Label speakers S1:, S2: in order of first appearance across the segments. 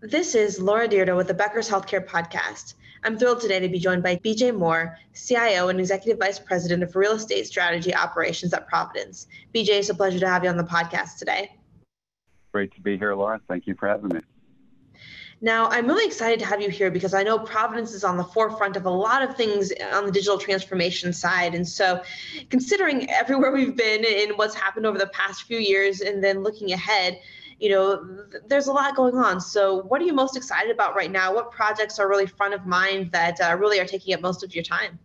S1: This is Laura Dyrda with the Becker's Healthcare Podcast. I'm thrilled today to be joined by BJ Moore, CIO and Executive Vice President of Real Estate Strategy Operations at Providence. BJ, it's a pleasure to have you on the podcast today.
S2: Great to be here, Laura. Thank you for having me.
S1: Now, I'm really excited to have you here because I know Providence is on the forefront of a lot of things on the digital transformation side. And so, considering everywhere we've been and what's happened over the past few years, and then looking ahead, you know, there's a lot going on. So, what are you most excited about right now? What projects are really front of mind that uh, really are taking up most of your time?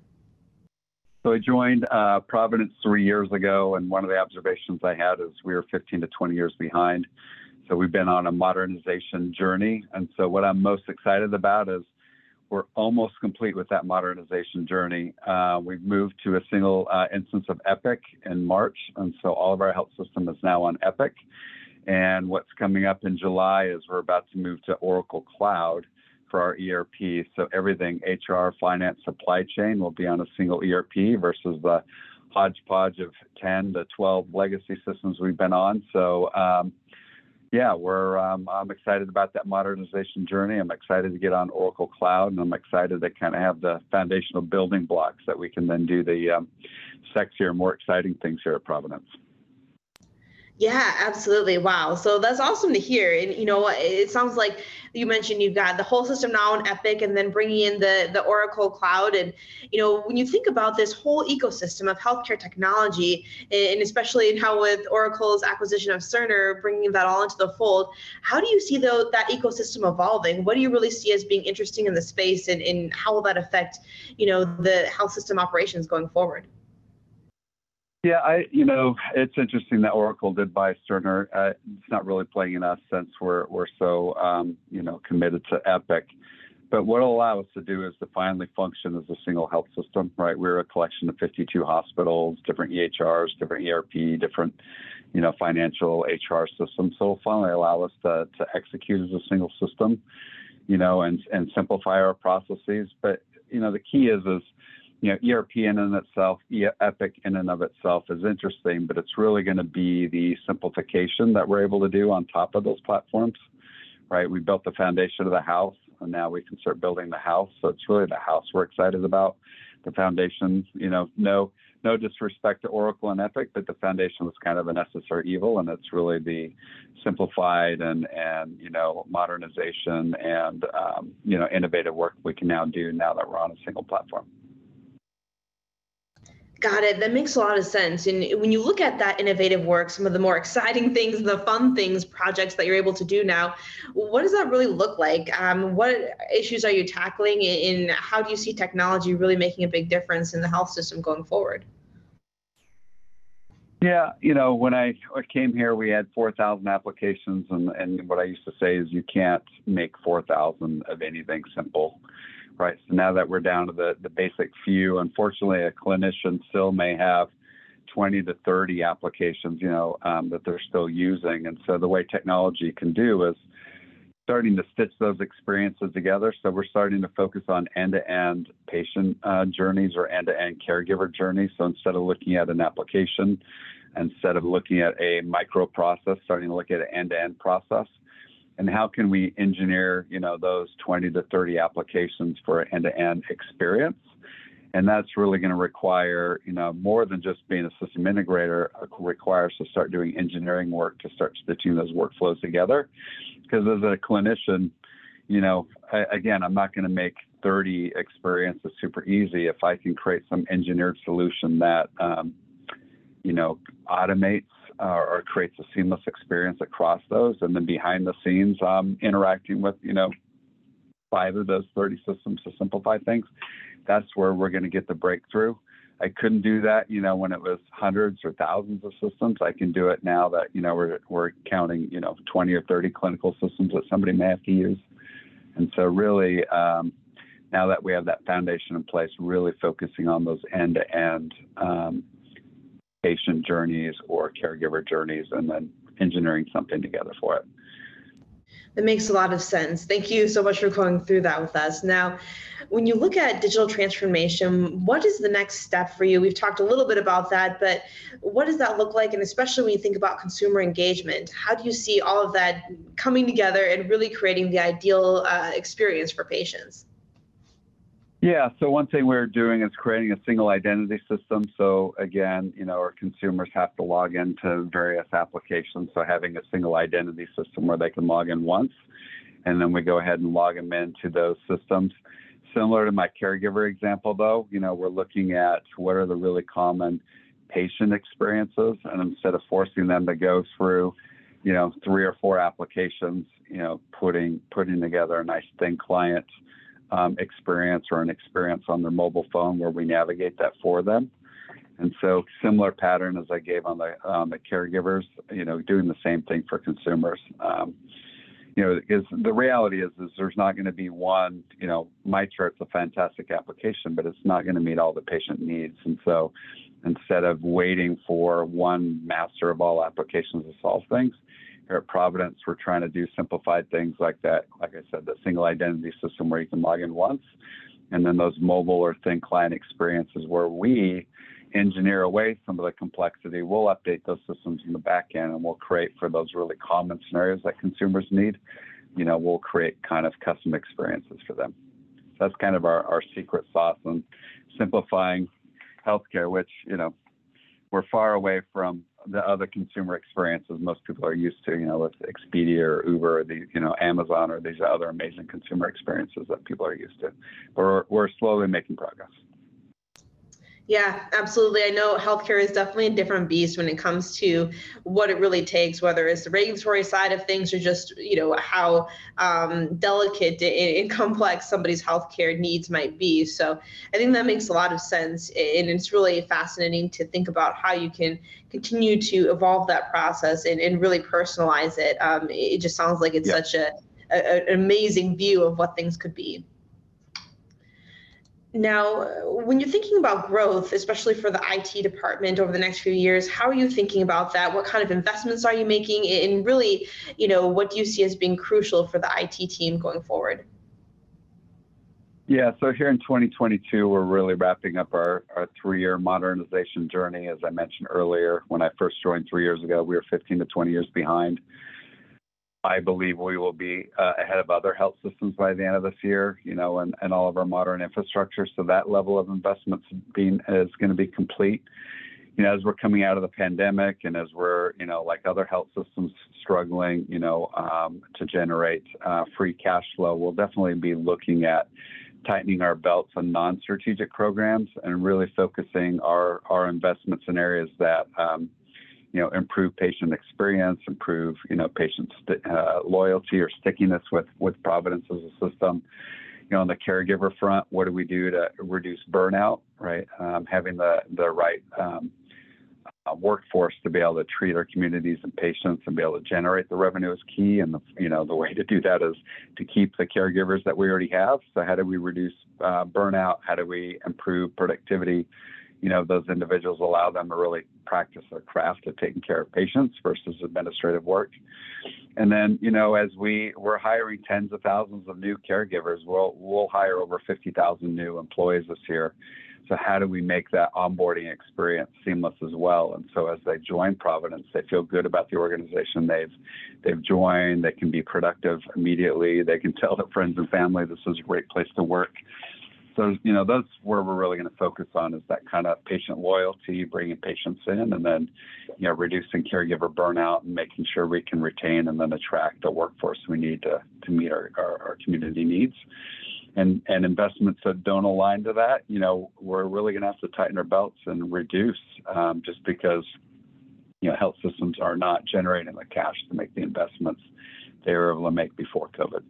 S2: So, I joined uh, Providence three years ago, and one of the observations I had is we were 15 to 20 years behind. So we've been on a modernization journey. And so what I'm most excited about is we're almost complete with that modernization journey. Uh, we've moved to a single uh, instance of Epic in March. And so all of our health system is now on Epic. And what's coming up in July is we're about to move to Oracle Cloud for our ERP. So everything HR, finance, supply chain will be on a single ERP versus the hodgepodge of 10 to 12 legacy systems we've been on. So um, yeah, we're um, I'm excited about that modernization journey. I'm excited to get on Oracle Cloud, and I'm excited to kind of have the foundational building blocks that we can then do the um, sexier, more exciting things here at Providence.
S1: Yeah, absolutely. Wow. So that's awesome to hear. And you know, it sounds like you mentioned you've got the whole system now in Epic, and then bringing in the the Oracle Cloud. And you know, when you think about this whole ecosystem of healthcare technology, and especially now with Oracle's acquisition of Cerner, bringing that all into the fold, how do you see the, that ecosystem evolving? What do you really see as being interesting in the space, and, and how will that affect, you know, the health system operations going forward?
S2: Yeah, I you know it's interesting that Oracle did buy Cerner. Uh, it's not really playing in us since we're we're so um, you know committed to Epic. But what it'll allow us to do is to finally function as a single health system, right? We're a collection of 52 hospitals, different EHRs, different ERP, different you know financial HR systems. So it'll finally allow us to to execute as a single system, you know, and and simplify our processes. But you know the key is is you know, ERP in and itself, Epic in and of itself is interesting, but it's really going to be the simplification that we're able to do on top of those platforms, right? We built the foundation of the house, and now we can start building the house. So it's really the house we're excited about. The foundation, you know, no, no disrespect to Oracle and Epic, but the foundation was kind of a necessary evil, and it's really the simplified and and you know modernization and um, you know innovative work we can now do now that we're on a single platform.
S1: Got it. That makes a lot of sense. And when you look at that innovative work, some of the more exciting things, the fun things, projects that you're able to do now, what does that really look like? Um, what issues are you tackling, and how do you see technology really making a big difference in the health system going forward?
S2: Yeah, you know, when I came here, we had 4,000 applications, and, and what I used to say is you can't make 4,000 of anything simple right? So now that we're down to the, the basic few, unfortunately, a clinician still may have 20 to 30 applications, you know, um, that they're still using. And so the way technology can do is starting to stitch those experiences together. So we're starting to focus on end-to-end patient uh, journeys or end-to-end caregiver journeys. So instead of looking at an application, instead of looking at a micro process, starting to look at an end-to-end process and how can we engineer you know those 20 to 30 applications for an end-to-end experience? And that's really going to require you know more than just being a system integrator it requires to start doing engineering work to start stitching those workflows together. Because as a clinician you know I, again i'm not going to make 30 experiences super easy if i can create some engineered solution that um, you know automates uh, or creates a seamless experience across those. And then behind the scenes, um, interacting with, you know, five of those 30 systems to simplify things. That's where we're going to get the breakthrough. I couldn't do that, you know, when it was hundreds or thousands of systems. I can do it now that, you know, we're, we're counting, you know, 20 or 30 clinical systems that somebody may have to use. And so really, um, now that we have that foundation in place, really focusing on those end-to-end um, patient journeys or caregiver journeys and then engineering something together for it.
S1: That makes a lot of sense. Thank you so much for going through that with us. Now, when you look at digital transformation, what is the next step for you? We've talked a little bit about that, but what does that look like? And especially when you think about consumer engagement, how do you see all of that coming together and really creating the ideal uh, experience for patients?
S2: Yeah, so one thing we're doing is creating a single identity system. So again, you know, our consumers have to log into various applications. So having a single identity system where they can log in once, and then we go ahead and log them into those systems. Similar to my caregiver example, though, you know, we're looking at what are the really common patient experiences, and instead of forcing them to go through, you know, three or four applications, you know, putting putting together a nice thin client um, experience or an experience on their mobile phone where we navigate that for them. And so, similar pattern as I gave on the um, the caregivers, you know, doing the same thing for consumers. Um, you know, is the reality is is there's not going to be one. You know, my MyChart's a fantastic application, but it's not going to meet all the patient needs. And so, instead of waiting for one master of all applications to solve things, here at Providence, we're trying to do simplified things like that. Like I said, the single identity system where you can log in once, and then those mobile or thin client experiences where we engineer away some of the complexity. We'll update those systems in the back end and we'll create for those really common scenarios that consumers need. You know, we'll create kind of custom experiences for them. So that's kind of our, our secret sauce and simplifying healthcare, which, you know, we're far away from the other consumer experiences most people are used to, you know, with Expedia or Uber, or the you know Amazon, or these other amazing consumer experiences that people are used to. But we're, we're slowly making progress.
S1: Yeah, absolutely. I know healthcare is definitely a different beast when it comes to what it really takes, whether it's the regulatory side of things or just you know how um, delicate and, complex somebody's healthcare needs might be. So I think that makes a lot of sense, and it's really fascinating to think about how you can continue to evolve that process and, and really personalize it. Um, it just sounds like it's yeah. such a, a, an amazing view of what things could be. Now, when you're thinking about growth, especially for the IT department over the next few years, how are you thinking about that? What kind of investments are you making? And really, you know, what do you see as being crucial for the IT team going forward?
S2: Yeah, so here in 2022, we're really wrapping up our, our three year modernization journey. As I mentioned earlier, when I first joined three years ago, we were 15 to 20 years behind. I believe we will be uh, ahead of other health systems by the end of this year, you know, and, and all of our modern infrastructure. So that level of investment is going to be complete. You know, as we're coming out of the pandemic and as we're, you know, like other health systems struggling, you know, um, to generate uh, free cash flow, we'll definitely be looking at tightening our belts on non-strategic programs and really focusing our our investments in areas that um, you know, improve patient experience, improve, you know, patient st- uh, loyalty or stickiness with, with Providence as a system. You know, on the caregiver front, what do we do to reduce burnout, right? Um, having the, the right um, uh, workforce to be able to treat our communities and patients and be able to generate the revenue is key. And the, you know, the way to do that is to keep the caregivers that we already have. So how do we reduce uh, burnout? How do we improve productivity? You know, those individuals allow them to really practice their craft of taking care of patients versus administrative work. And then, you know, as we we're hiring tens of thousands of new caregivers, we'll we'll hire over 50,000 new employees this year. So how do we make that onboarding experience seamless as well? And so as they join Providence, they feel good about the organization they've they've joined. They can be productive immediately. They can tell their friends and family this is a great place to work so you know that's where we're really going to focus on is that kind of patient loyalty bringing patients in and then you know reducing caregiver burnout and making sure we can retain and then attract the workforce we need to, to meet our, our, our community needs. And and investments that don't align to that you know we're really going to have to tighten our belts and reduce um, just because you know health systems are not generating the cash to make the investments they were able to make before covid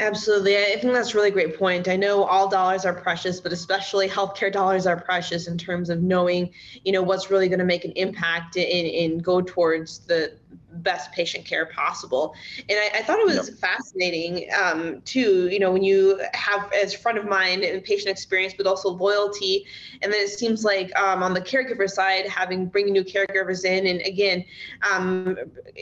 S1: Absolutely. I think that's a really great point. I know all dollars are precious, but especially healthcare dollars are precious in terms of knowing, you know, what's really going to make an impact and, and go towards the best patient care possible. And I, I thought it was yep. fascinating um, too, you know, when you have as front of mind and patient experience, but also loyalty. And then it seems like um, on the caregiver side, having bringing new caregivers in and again, um,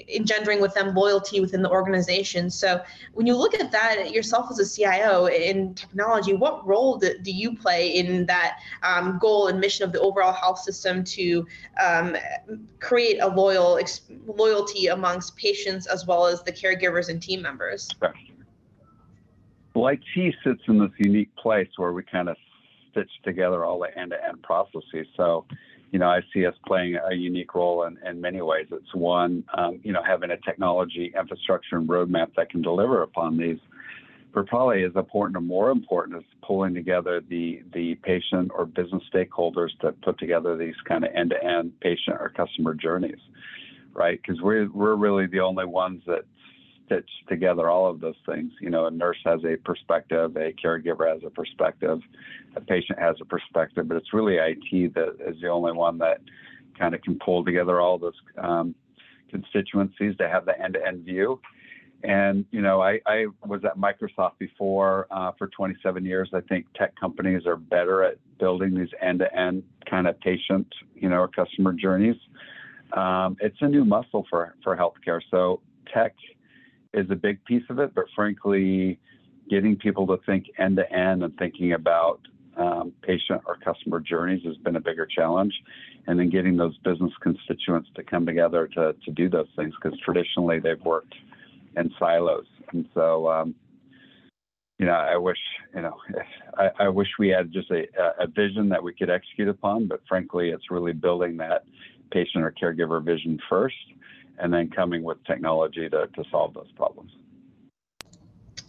S1: engendering with them loyalty within the organization. So when you look at that yourself as a CIO in technology, what role do, do you play in that um, goal and mission of the overall health system to um, create a loyal, loyal loyalty amongst patients as well as the caregivers and team members?
S2: Well, IT sits in this unique place where we kind of stitch together all the end-to-end processes. So, you know, I see us playing a unique role in, in many ways. It's one, um, you know, having a technology infrastructure and roadmap that can deliver upon these. But probably as important or more important is pulling together the the patient or business stakeholders to put together these kind of end-to-end patient or customer journeys right? Because we're we're really the only ones that stitch together all of those things. You know, a nurse has a perspective, a caregiver has a perspective, a patient has a perspective, but it's really IT that is the only one that kind of can pull together all those um, constituencies to have the end-to-end view. And you know, I, I was at Microsoft before uh, for 27 years. I think tech companies are better at building these end-to-end kind of patient, you know, customer journeys um, it's a new muscle for, for healthcare. So tech is a big piece of it, but frankly, getting people to think end to end and thinking about um, patient or customer journeys has been a bigger challenge. And then getting those business constituents to come together to, to do those things, because traditionally they've worked in silos. And so, um, you know, I wish, you know, I, I wish we had just a, a vision that we could execute upon, but frankly, it's really building that patient or caregiver vision first, and then coming with technology to, to solve those problems.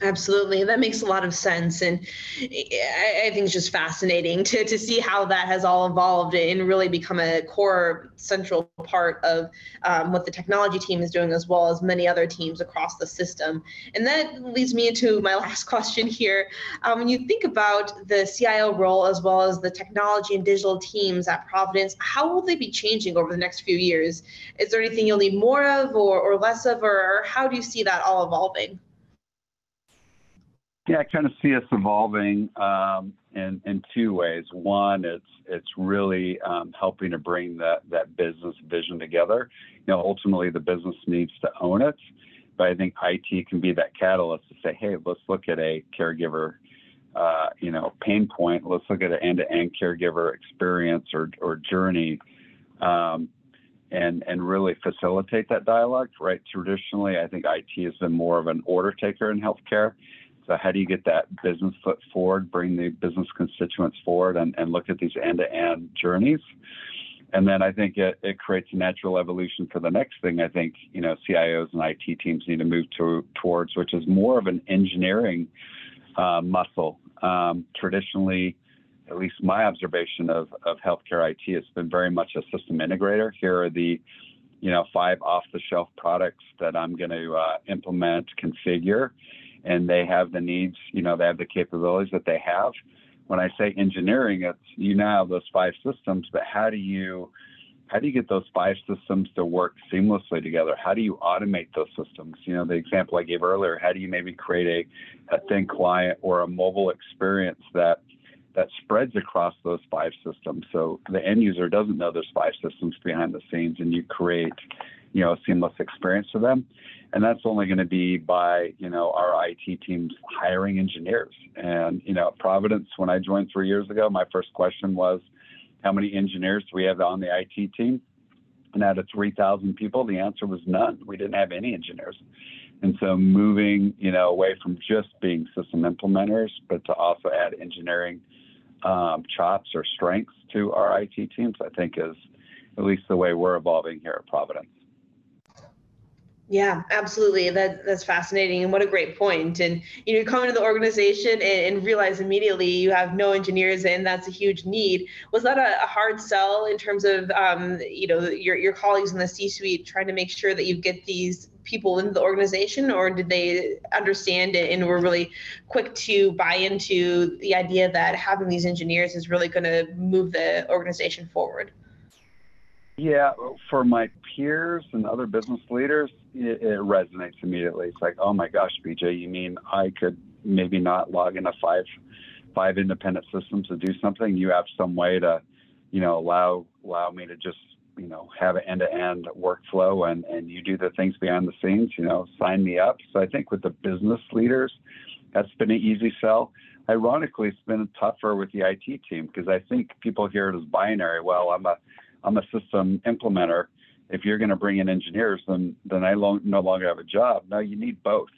S1: Absolutely. That makes a lot of sense. And I, think it's just fascinating to, to see how that has all evolved and really become a core central part of um, what the technology team is doing, as well as many other teams across the system. And that leads me into my last question here. Um, when you think about the CIO role, as well as the technology and digital teams at Providence, how will they be changing over the next few years? Is there anything you'll need more of or, or less of, or how do you see that all evolving?
S2: Yeah, I kind of see us evolving um, in in two ways. One, it's it's really um, helping to bring that that business vision together. You know, ultimately the business needs to own it, but I think IT can be that catalyst to say, hey, let's look at a caregiver, uh, you know, pain point. Let's look at an end-to-end caregiver experience or or journey. Um, and and really facilitate that dialogue. Right. Traditionally, I think IT has been more of an order taker in healthcare, so how do you get that business foot forward, bring the business constituents forward, and, and look at these end-to-end journeys? And then I think it, it creates a natural evolution for the next thing. I think you know CIOs and IT teams need to move to, towards, which is more of an engineering uh, muscle. Um, traditionally, at least my observation of, of healthcare IT has been very much a system integrator. Here are the you know five off-the-shelf products that I'm going to uh, implement, configure, and they have the needs, you know, they have the capabilities that they have. When I say engineering, it's you now have those five systems, but how do you how do you get those five systems to work seamlessly together? How do you automate those systems? You know, the example I gave earlier, how do you maybe create a, a thin client or a mobile experience that that spreads across those five systems so the end user doesn't know there's five systems behind the scenes and you create you know seamless experience for them and that's only going to be by you know our IT teams hiring engineers. And you know, Providence, when I joined three years ago, my first question was, how many engineers do we have on the IT team? And out of 3,000 people, the answer was none. We didn't have any engineers. And so moving, you know, away from just being system implementers, but to also add engineering um, chops or strengths to our IT teams, I think is at least the way we're evolving here at Providence.
S1: Yeah, absolutely. That that's fascinating, and what a great point. And you know, you come into the organization and, and, realize immediately you have no engineers, and that's a huge need. Was that a, a hard sell in terms of um, you know your your colleagues in the C-suite trying to make sure that you get these people into the organization, or did they understand it and were really quick to buy into the idea that having these engineers is really going to move the organization forward?
S2: Yeah, for my peers and other business leaders, it, it, resonates immediately. It's like, oh my gosh, BJ, you mean I could maybe not log into five five independent systems to do something? You have some way to, you know, allow allow me to just you know have an end to end workflow and and you do the things behind the scenes. You know, sign me up. So I think with the business leaders, that's been an easy sell. Ironically, it's been tougher with the IT team because I think people hear it as binary. Well, I'm a I'm a system implementer. If you're going to bring in engineers, then then I lo- no longer have a job. No, you need both,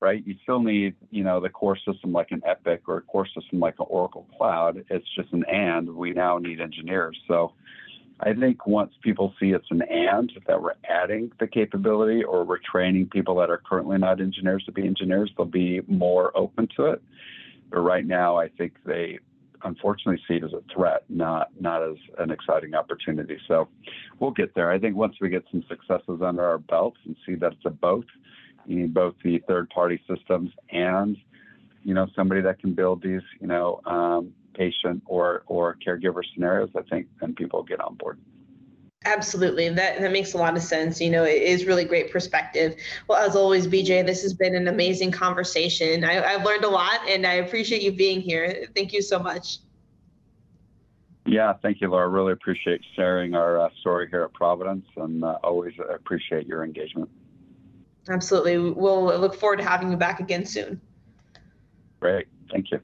S2: right? You still need you know the core system like an Epic or a core system like an Oracle Cloud. It's just an and. We now need engineers. So I think once people see it's an and that we're adding the capability or we're training people that are currently not engineers to be engineers, they'll be more open to it. But right now, I think they unfortunately see it as a threat, not not as an exciting opportunity. So we'll get there. I think once we get some successes under our belts and see that it's a both, you need both the third party systems and you know somebody that can build these you know um, patient or or caregiver scenarios. I think then people get on board.
S1: Absolutely. That, that makes a lot of sense. You know, it is really great perspective. Well, as always, BJ, this has been an amazing conversation. I, I've learned a lot and I appreciate you being here. Thank you so much.
S2: Yeah, thank you, Laura. Really appreciate sharing our uh, story here at Providence and uh, always appreciate your engagement.
S1: Absolutely. We'll look forward to having you back again soon.
S2: Great. Thank you.